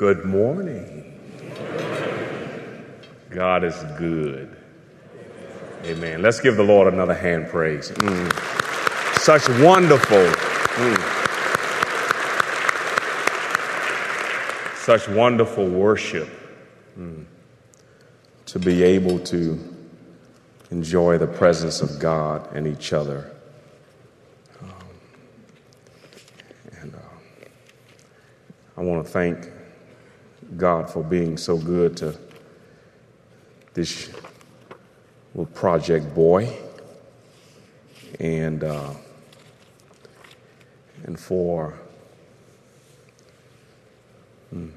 Good morning. God is good. Amen. Let's give the Lord another hand praise. Mm. Such wonderful, mm. such wonderful worship mm. to be able to enjoy the presence of God and each other. Um, and uh, I want to thank God for being so good to this little project boy and uh, and for hmm,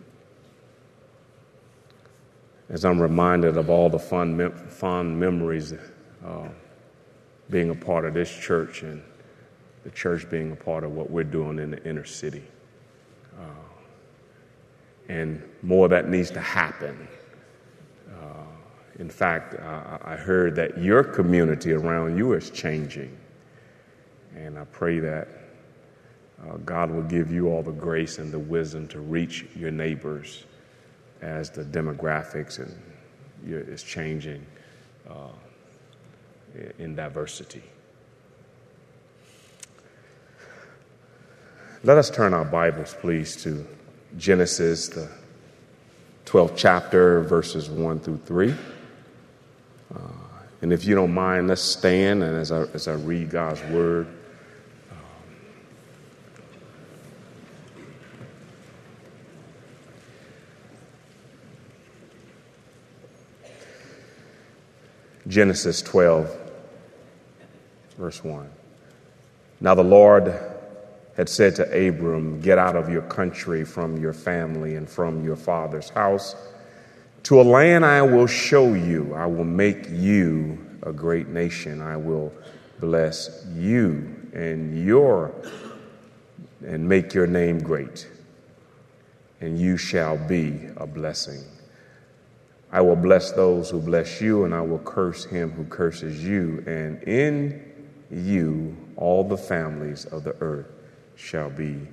as I'm reminded of all the fun mem- fond memories uh, being a part of this church and the church being a part of what we're doing in the inner city. Uh, and more that needs to happen. Uh, in fact, I heard that your community around you is changing. And I pray that uh, God will give you all the grace and the wisdom to reach your neighbors as the demographics and is changing uh, in diversity. Let us turn our Bibles, please, to Genesis, the 12th chapter, verses 1 through 3. Uh, and if you don't mind, let's stand and as I, as I read God's word. Um, Genesis 12, verse 1. Now the Lord had said to Abram, Get out of your country, from your family, and from your father's house to a land I will show you. I will make you a great nation. I will bless you and your and make your name great. And you shall be a blessing. I will bless those who bless you, and I will curse him who curses you. And in you all the families of the earth shall be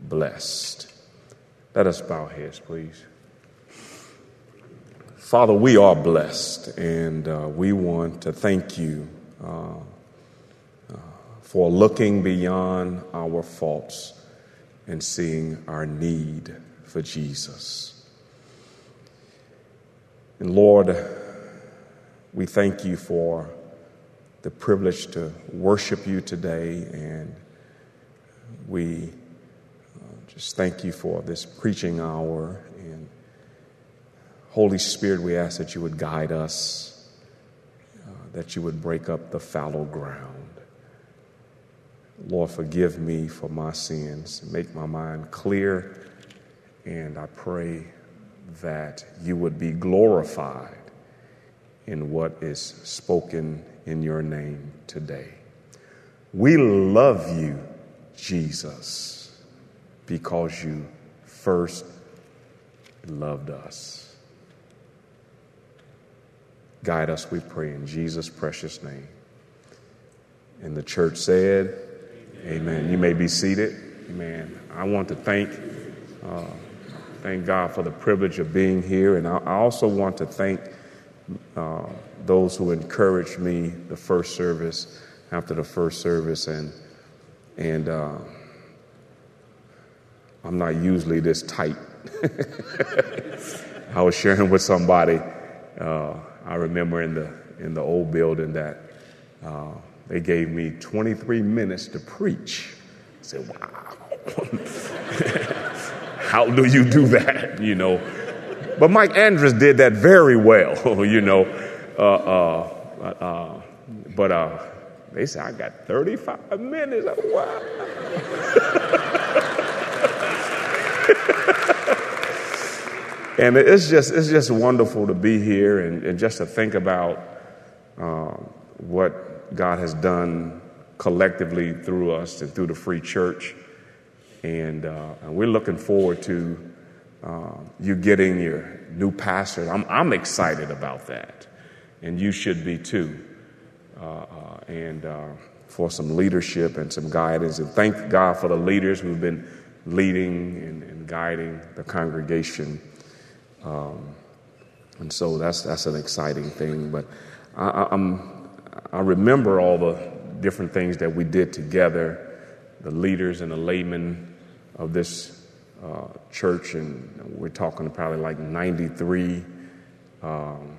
blessed. Let us bow heads, please. Father, we are blessed, and uh, we want to thank you uh, uh, for looking beyond our faults and seeing our need for Jesus. And Lord, we thank you for the privilege to worship you today and we uh, just thank you for this preaching hour. And Holy Spirit, we ask that you would guide us, uh, that you would break up the fallow ground. Lord, forgive me for my sins. Make my mind clear. And I pray that you would be glorified in what is spoken in your name today. We love you Jesus because you first loved us. Guide us, we pray, in Jesus' precious name. And the church said, Amen. Amen. You may be seated. Amen. I want to thank, uh, thank God for the privilege of being here, and I, also want to thank uh, those who encouraged me the first service, after the first service, and and uh, I'm not usually this tight. I was sharing with somebody. Uh, I remember in the in the old building that uh, they gave me 23 minutes to preach. I said, "Wow, how do you do that?" You know. But Mike Andrews did that very well. You know. Uh, uh, uh, but they said, I got 35 minutes. Wow. and it's just, it's just wonderful to be here and, and just to think about uh, what God has done collectively through us and through the Free Church. And, uh, and we're looking forward to uh, you getting your new pastor. I'm, I'm excited about that. And you should be too. Uh, uh, and uh, for some leadership and some guidance. And thank God for the leaders who've been leading and, and guiding the congregation. Um, and so that's, that's an exciting thing. But I, I'm, I remember all the different things that we did together, the leaders and the laymen of this uh, church, and we're talking probably like 93, um,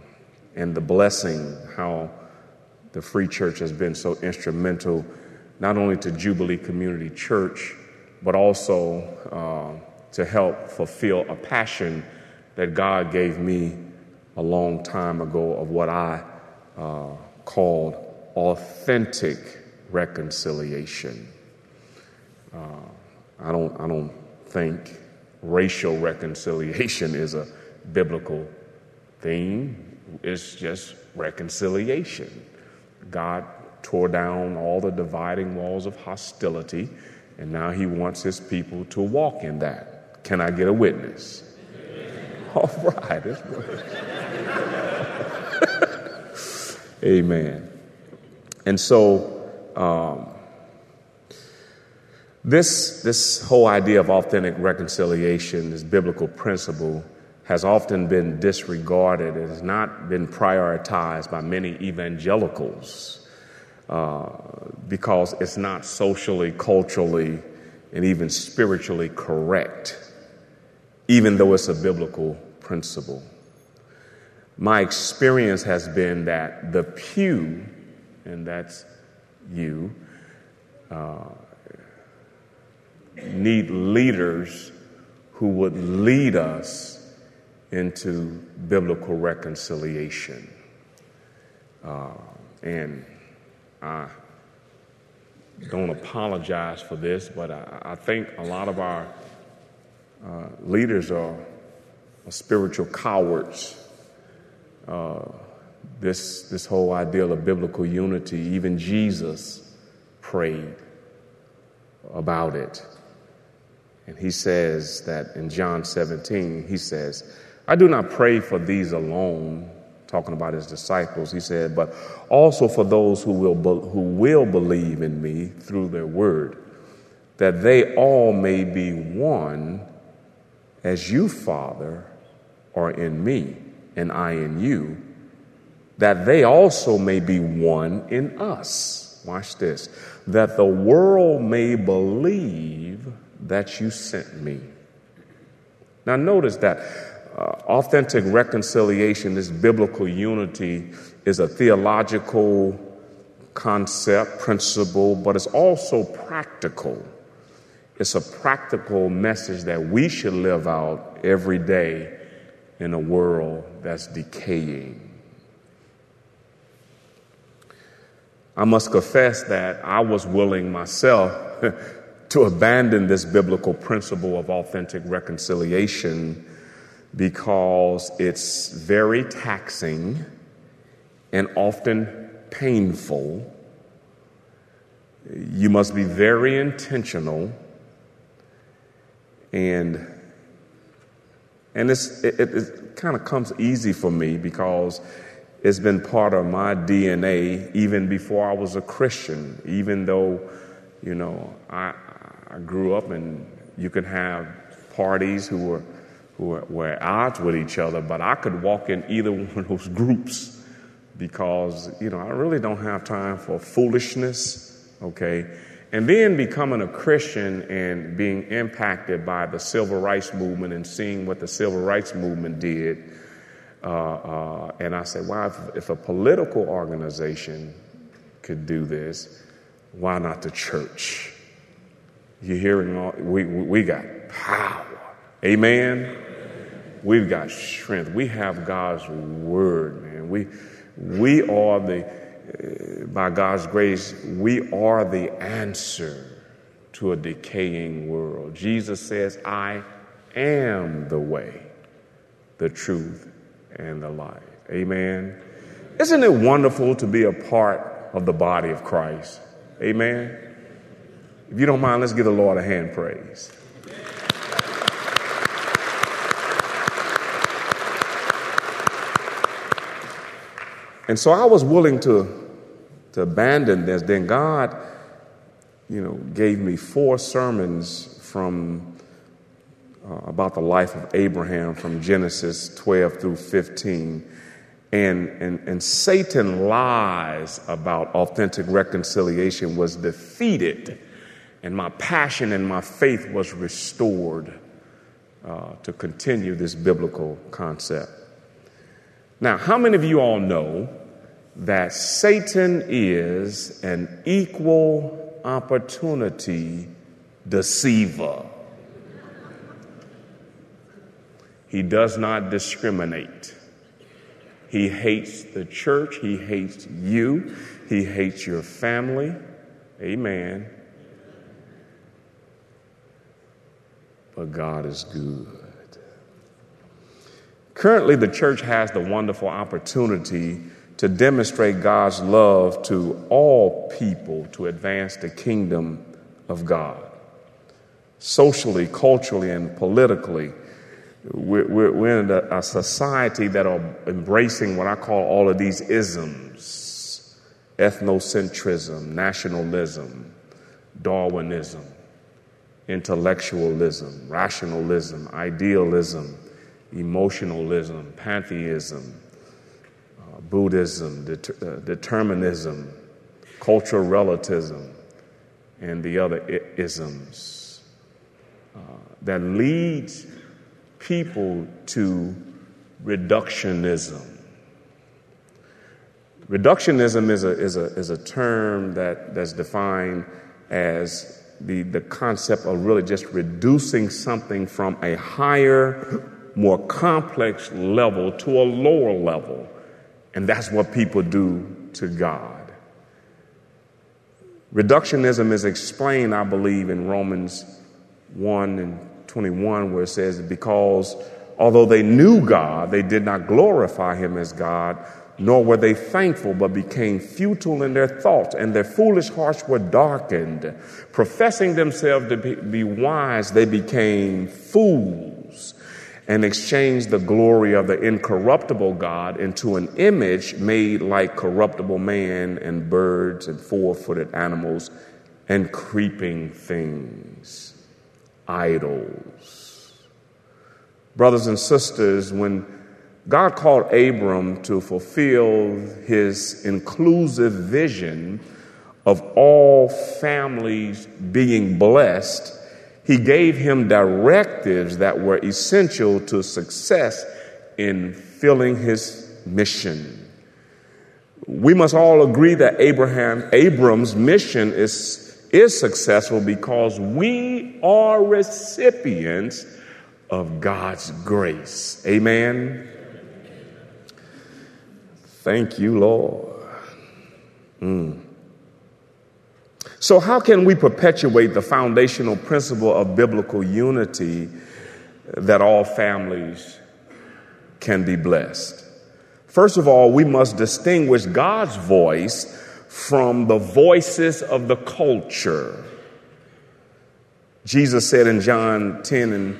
and the blessing, how the Free Church has been so instrumental, not only to Jubilee Community Church, but also uh, to help fulfill a passion that God gave me a long time ago of what I uh, called authentic reconciliation. Uh, I don't, I don't think racial reconciliation is a biblical theme. It's just reconciliation. God tore down all the dividing walls of hostility, and now He wants His people to walk in that. Can I get a witness? All right. Amen. And so, um, this, this whole idea of authentic reconciliation, this biblical principle, has often been disregarded. It has not been prioritized by many evangelicals uh, because it's not socially, culturally, and even spiritually correct, even though it's a biblical principle. My experience has been that the pew, and that's you, uh, need leaders who would lead us into biblical reconciliation. Uh, and I don't apologize for this, but I, I think a lot of our uh, leaders are, are, spiritual cowards. Uh, this, this whole ideal of biblical unity, even Jesus prayed about it. And he says that in John 17, he says, I do not pray for these alone, talking about his disciples, he said, but also for those who will, be- who will believe in me through their word, that they all may be one as you, Father, are in me and I in you, that they also may be one in us. Watch this. That the world may believe that you sent me. Now, notice that uh, authentic reconciliation, this biblical unity, is a theological concept, principle, but it's also practical. It's a practical message that we should live out every day in a world that's decaying. I must confess that I was willing myself to abandon this biblical principle of authentic reconciliation because it's very taxing and often painful. You must be very intentional and and it's, it, it, it kind of comes easy for me because it's been part of my DNA even before I was a Christian, even though, you know, I, I grew up and you can have parties who were were, were at odds with each other, but I could walk in either one of those groups because, you know, I really don't have time for foolishness, okay? And then becoming a Christian and being impacted by the civil rights movement and seeing what the civil rights movement did. Uh, uh, and I said, "Well, if, if a political organization could do this, why not the church? You're hearing all, we, we got power. Amen. We've got strength. We have God's word, man. We, we are the, uh, by God's grace, we are the answer to a decaying world. Jesus says, I am the way, the truth, and the life. Amen. Isn't it wonderful to be a part of the body of Christ? Amen. If you don't mind, let's give the Lord a hand praise. And so I was willing to, to abandon this. Then God, you know, gave me four sermons from uh, about the life of Abraham from Genesis 12 through 15. And, and, and Satan lies about authentic reconciliation was defeated, and my passion and my faith was restored uh, to continue this biblical concept. Now, how many of you all know that Satan is an equal opportunity deceiver? He does not discriminate. He hates the church. He hates you. He hates your family. Amen. But God is good. Currently, the church has the wonderful opportunity to demonstrate God's love to all people to advance the kingdom of God. Socially, culturally, and politically, we're, we're, in a, a, society that are embracing what I call all of these isms ethnocentrism, nationalism, Darwinism, intellectualism, rationalism, idealism, emotionalism, pantheism, uh, Buddhism, det- uh, determinism, cultural relativism, and the other isms uh, that leads people to reductionism. Reductionism is a, is a, is a term that, that's defined as the, the concept of really just reducing something from a higher, more complex level to a lower level. And that's what people do to God. Reductionism is explained, I believe, in Romans 1 and 21, where it says, Because although they knew God, they did not glorify him as God, nor were they thankful, but became futile in their thoughts, and their foolish hearts were darkened. Professing themselves to be, wise, they became fools and exchanged the glory of the incorruptible God into an image made like corruptible man and birds and four footed animals and creeping things idols. Brothers and sisters, when God called Abram to fulfill his inclusive vision of all families being blessed, he gave him directives that were essential to success in filling his mission. We must all agree that Abraham, Abram's mission is is successful because we are recipients of God's grace. Amen. Thank you, Lord. Mm. So, how can we perpetuate the foundational principle of biblical unity that all families can be blessed? First of all, we must distinguish God's voice from the voices of the culture. Jesus said in John 10 and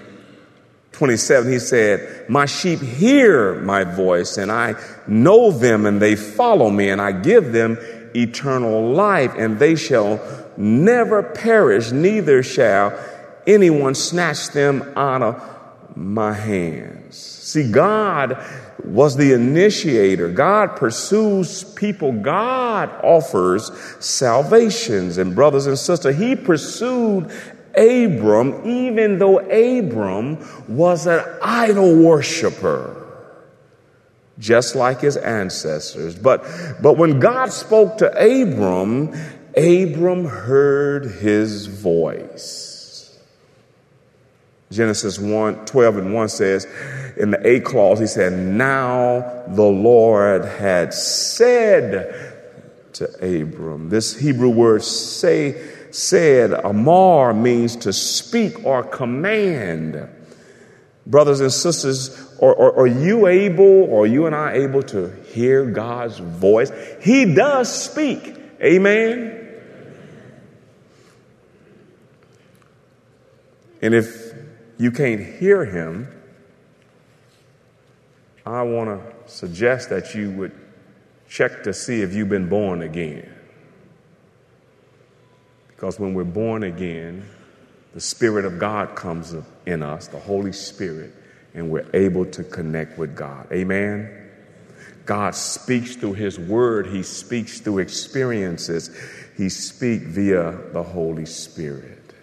27, He said, My sheep hear my voice, and I know them, and they follow me, and I give them eternal life, and they shall never perish, neither shall anyone snatch them out of my hands. See, God was the initiator. God pursues people. God offers salvations. And brothers and sisters, He pursued Abram even though Abram was an idol worshiper. Just like his ancestors. But, but when God spoke to Abram, Abram heard his voice. Genesis 1, 12 and 1 says, in the A clause, he said, Now the Lord had said to Abram. This Hebrew word say, said, Amar means to speak or command. Brothers and sisters, are, are, are you able, or you and I able to hear God's voice? He does speak. Amen. And if you can't hear him, I want to suggest that you would check to see if you've been born again. Because when we're born again, the Spirit of God comes in us, the Holy Spirit, and we're able to connect with God. Amen. God speaks through His Word, He speaks through experiences, He speaks via the Holy Spirit.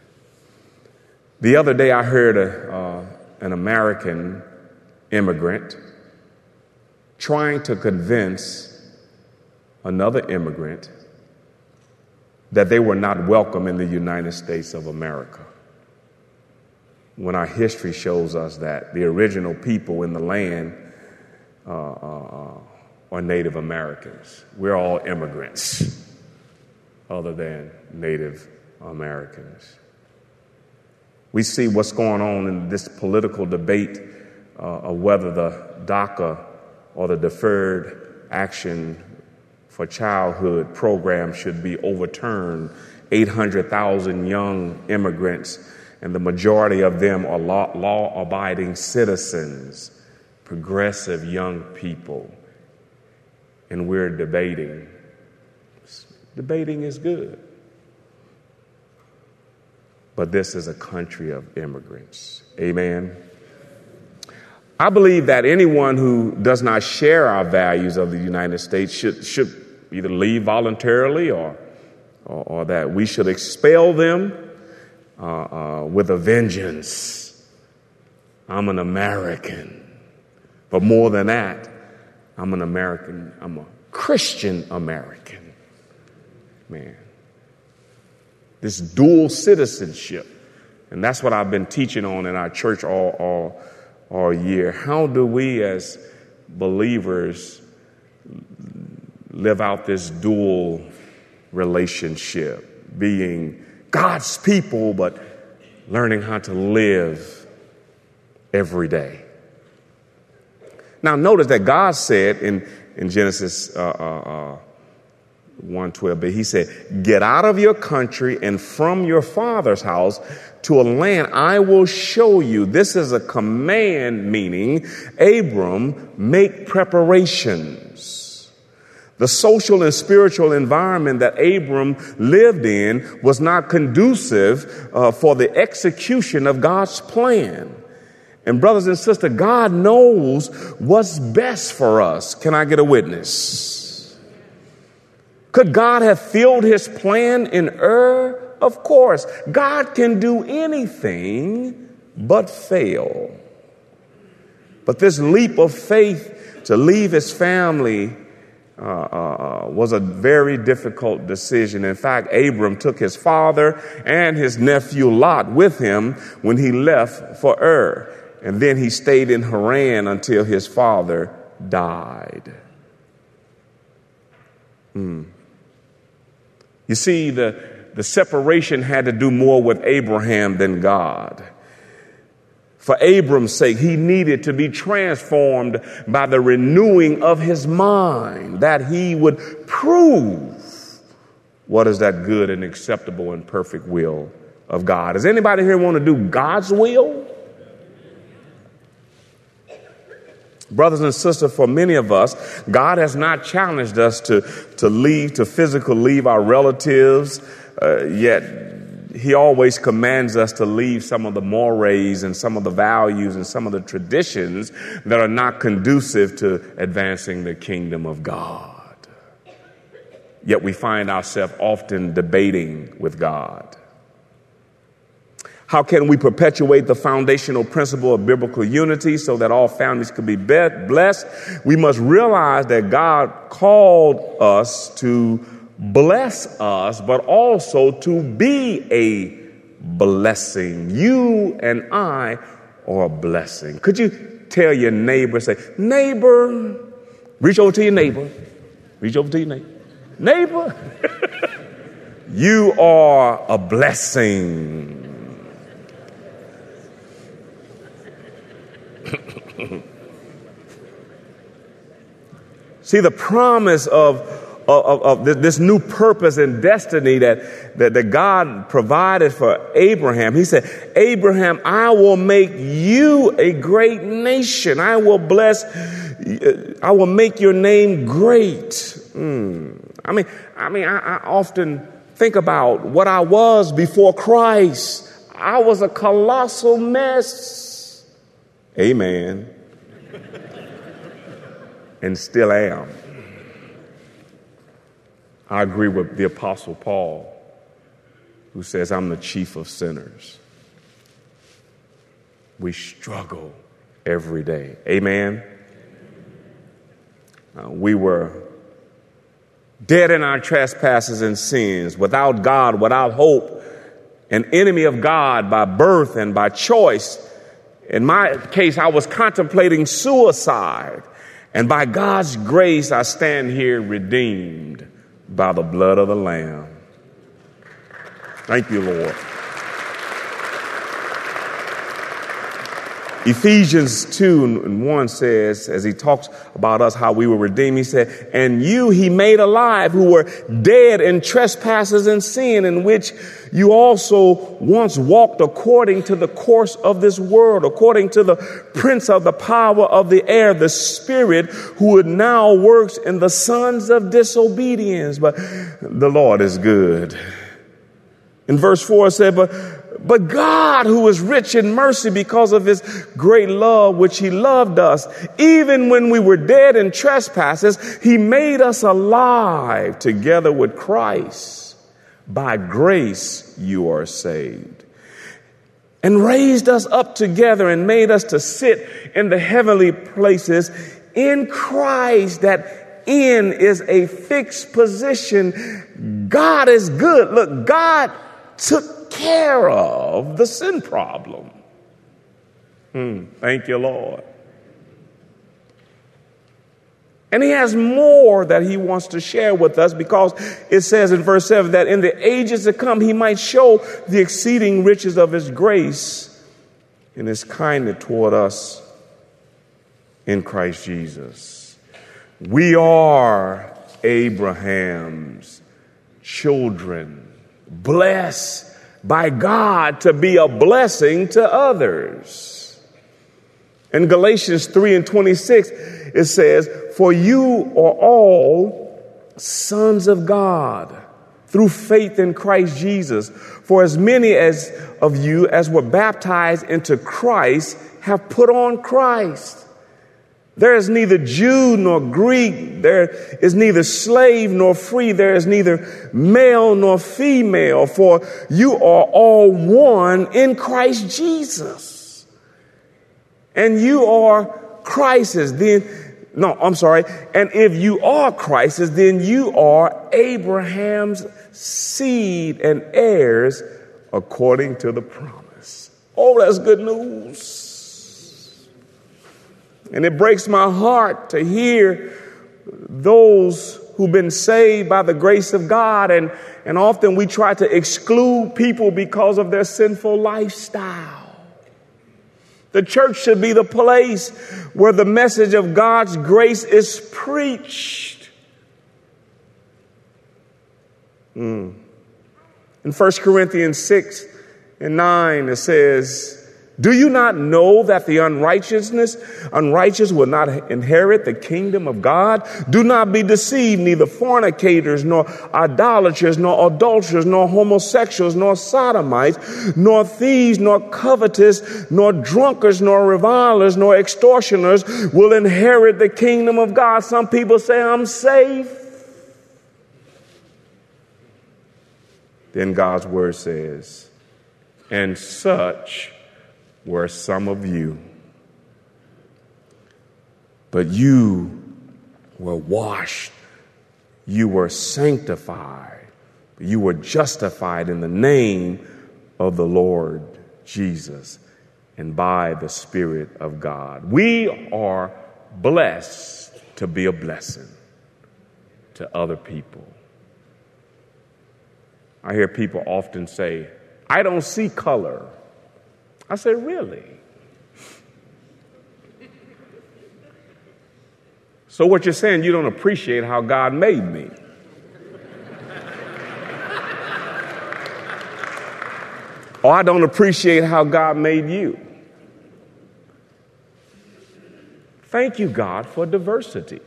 The other day, I heard a, uh, an American immigrant trying to convince another immigrant that they were not welcome in the United States of America. When our history shows us that the original people in the land uh, uh, are Native Americans. We're all immigrants, other than Native Americans. We see what's going on in this political debate uh, of whether the DACA or the Deferred Action for Childhood program should be overturned. 800,000 young immigrants, and the majority of them are law abiding citizens, progressive young people. And we're debating. Debating is good. But this is a country of immigrants. Amen. I believe that anyone who does not share our values of the United States should, should either leave voluntarily or, or, or that we should expel them uh, uh, with a vengeance. I'm an American. But more than that, I'm an American. I'm a Christian American. Man. This dual citizenship. And that's what I've been teaching on in our church all, all, all year. How do we as believers live out this dual relationship, being God's people, but learning how to live every day. Now, notice that God said in, in Genesis uh, uh, uh, 112, but He said, Get out of your country and from your father's house to a land I will show you. This is a command, meaning, Abram, make preparations. The social and spiritual environment that Abram lived in was not conducive uh, for the execution of God's plan. And, brothers and sisters, God knows what's best for us. Can I get a witness? Could God have filled his plan in Ur? Of course. God can do anything but fail. But this leap of faith to leave his family uh, uh, uh, was a very difficult decision. In fact, Abram took his father and his nephew Lot with him when he left for Ur. And then he stayed in Haran until his father died. Mm. You see, the, the separation had to do more with Abraham than God for Abram's sake, he needed to be transformed by the renewing of his mind, that he would prove what is that good and acceptable and perfect will of God. Does anybody here want to do God's will? Brothers and sisters, for many of us, God has not challenged us to, to leave, to physically leave our relatives, uh, yet he always commands us to leave some of the mores and some of the values and some of the traditions that are not conducive to advancing the kingdom of God. Yet we find ourselves often debating with God. How can we perpetuate the foundational principle of biblical unity so that all families can be blessed? We must realize that God called us to bless us, but also to be a blessing. You and I are a blessing. Could you tell your neighbor, say, neighbor, reach over to your neighbor, reach over to your neighbor, neighbor, you are a blessing. See, the promise of of, of, this new purpose and destiny that, that, that God provided for Abraham. He said, Abraham, I will make you a great nation. I will bless, I will make your name great. Mm. I mean, I mean, I, I often think about what I was before Christ. I was a colossal mess. Amen. and still am. I agree with the Apostle Paul, who says, I'm the chief of sinners. We struggle every day. Amen. Uh, we were dead in our trespasses and sins, without God, without hope, an enemy of God by birth and by choice. In my case, I was contemplating suicide. And by God's grace, I stand here redeemed by the blood of the Lamb. Thank you, Lord. Ephesians 2 and 1 says, as he talks about us, how we were redeemed, he said, And you he made alive who were dead in trespasses and sin, in which you also once walked according to the course of this world, according to the prince of the power of the air, the spirit who now works in the sons of disobedience. But the Lord is good. In verse 4 it said, But but God, who is rich in mercy because of his great love, which he loved us, even when we were dead in trespasses, he made us alive together with Christ. By grace you are saved. And raised us up together and made us to sit in the heavenly places in Christ that in is a fixed position. God is good. Look, God took care of the sin problem. Hmm, thank you, Lord. And he has more that he wants to share with us because it says in verse 7 that in the ages to come he might show the exceeding riches of his grace and his kindness toward us in Christ Jesus. We are Abraham's children, blessed by God to be a blessing to others. In Galatians 3 and 26, it says, For you are all sons of God through faith in Christ Jesus. For as many as of you as were baptized into Christ have put on Christ. There is neither Jew nor Greek. There is neither slave nor free. There is neither male nor female, for you are all one in Christ Jesus. And you are Christ's. Then, no, I'm sorry. And if you are Christ's, then you are Abraham's seed and heirs according to the promise. Oh, that's good news. And it breaks my heart to hear those who've been saved by the grace of God. And, and often we try to exclude people because of their sinful lifestyle. The church should be the place where the message of God's grace is preached. Mm. In 1 Corinthians 6 and 9, it says, do you not know that the unrighteousness, unrighteous will not inherit the kingdom of God? Do not be deceived, neither fornicators, nor idolaters, nor adulterers, nor homosexuals, nor sodomites, nor thieves, nor covetous, nor drunkards, nor revilers, nor extortioners will inherit the kingdom of God. Some people say, I'm safe. Then God's word says, and such were some of you. But you were washed, you were sanctified, you were justified in the name of the Lord Jesus and by the Spirit of God. We are blessed to be a blessing to other people. I hear people often say, I don't see color. I said, Really? So, what you're saying, you don't appreciate how God made me. or I don't appreciate how God made you. Thank you, God, for diversity.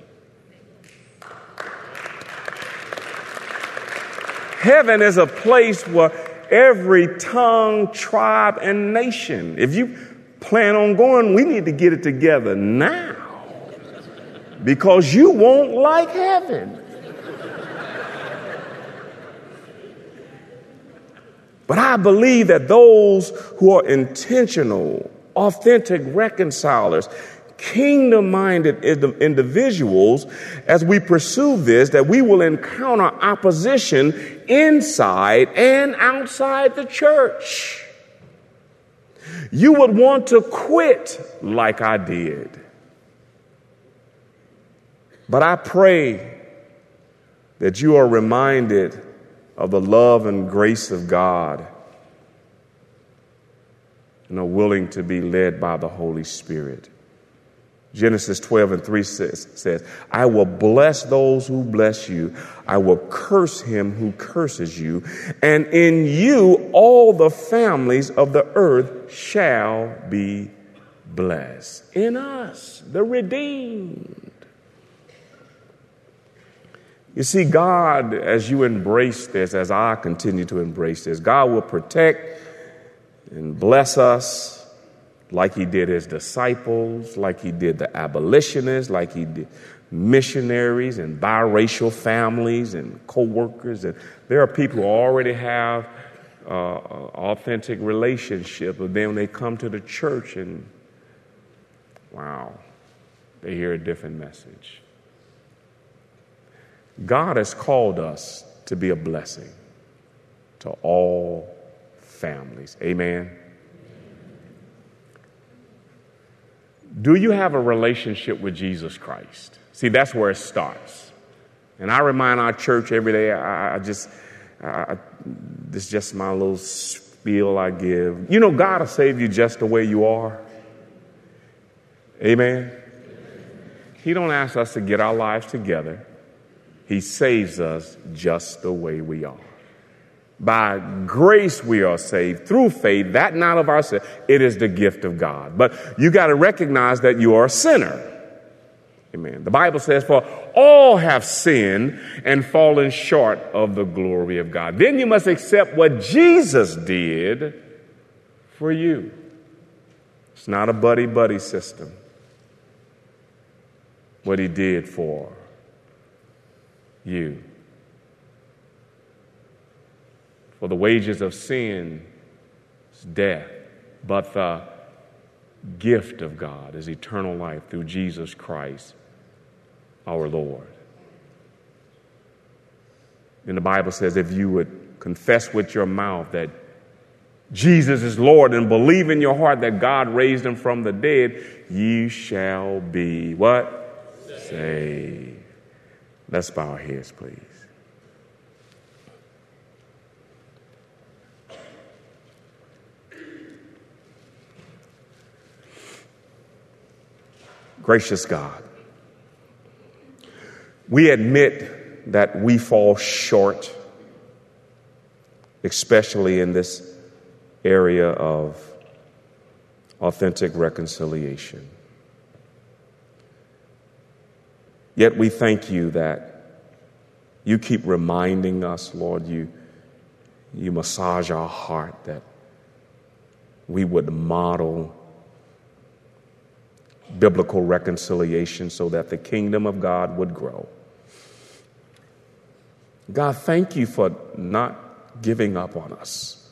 Heaven is a place where every tongue, tribe, and nation. If you plan on going, we need to get it together now because you won't like heaven. But I believe that those who are intentional, authentic reconcilers, kingdom minded individuals, as we pursue this, that we will encounter opposition inside and outside the church. You would want to quit like I did. But I pray that you are reminded of the love and grace of God and are willing to be led by the Holy Spirit. Genesis 12 and 3 says, says, I will bless those who bless you. I will curse him who curses you. And in you all the families of the earth shall be blessed. In us, the redeemed. You see, God, as you embrace this, as I continue to embrace this, God will protect and bless us like he did his disciples, like he did the abolitionists, like he did missionaries and biracial families and co-workers. And there are people who already have uh, authentic relationship, but then when they come to the church and wow, they hear a different message. God has called us to be a blessing to all families. Amen. Do you have a relationship with Jesus Christ? See, that's where it starts. And I remind our church every day, I, I just, I, this is just my little spiel I give. You know, God will save you just the way you are. Amen. He don't ask us to get our lives together. He saves us just the way we are. By grace we are saved through faith, that not of ourselves. It is the gift of God. But you got to recognize that you are a sinner. Amen. The Bible says, For all have sinned and fallen short of the glory of God. Then you must accept what Jesus did for you. It's not a buddy buddy system. What he did for you. For the wages of sin is death, but the gift of God is eternal life through Jesus Christ our Lord. And the Bible says if you would confess with your mouth that Jesus is Lord and believe in your heart that God raised him from the dead, you shall be what? Saved. Saved. Let's bow our heads, please. Gracious God, we admit that we fall short, especially in this area of authentic reconciliation. Yet we thank you that you keep reminding us, Lord, you, you massage our heart that we would model biblical reconciliation so that the kingdom of God would grow. God, thank you for not giving up on us.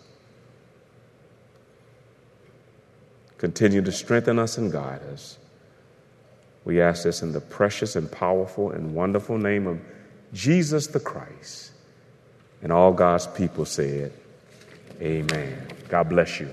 Continue to strengthen us and guide us. We ask this in the precious and powerful and wonderful name of Jesus the Christ. And all God's people said, Amen. God bless you.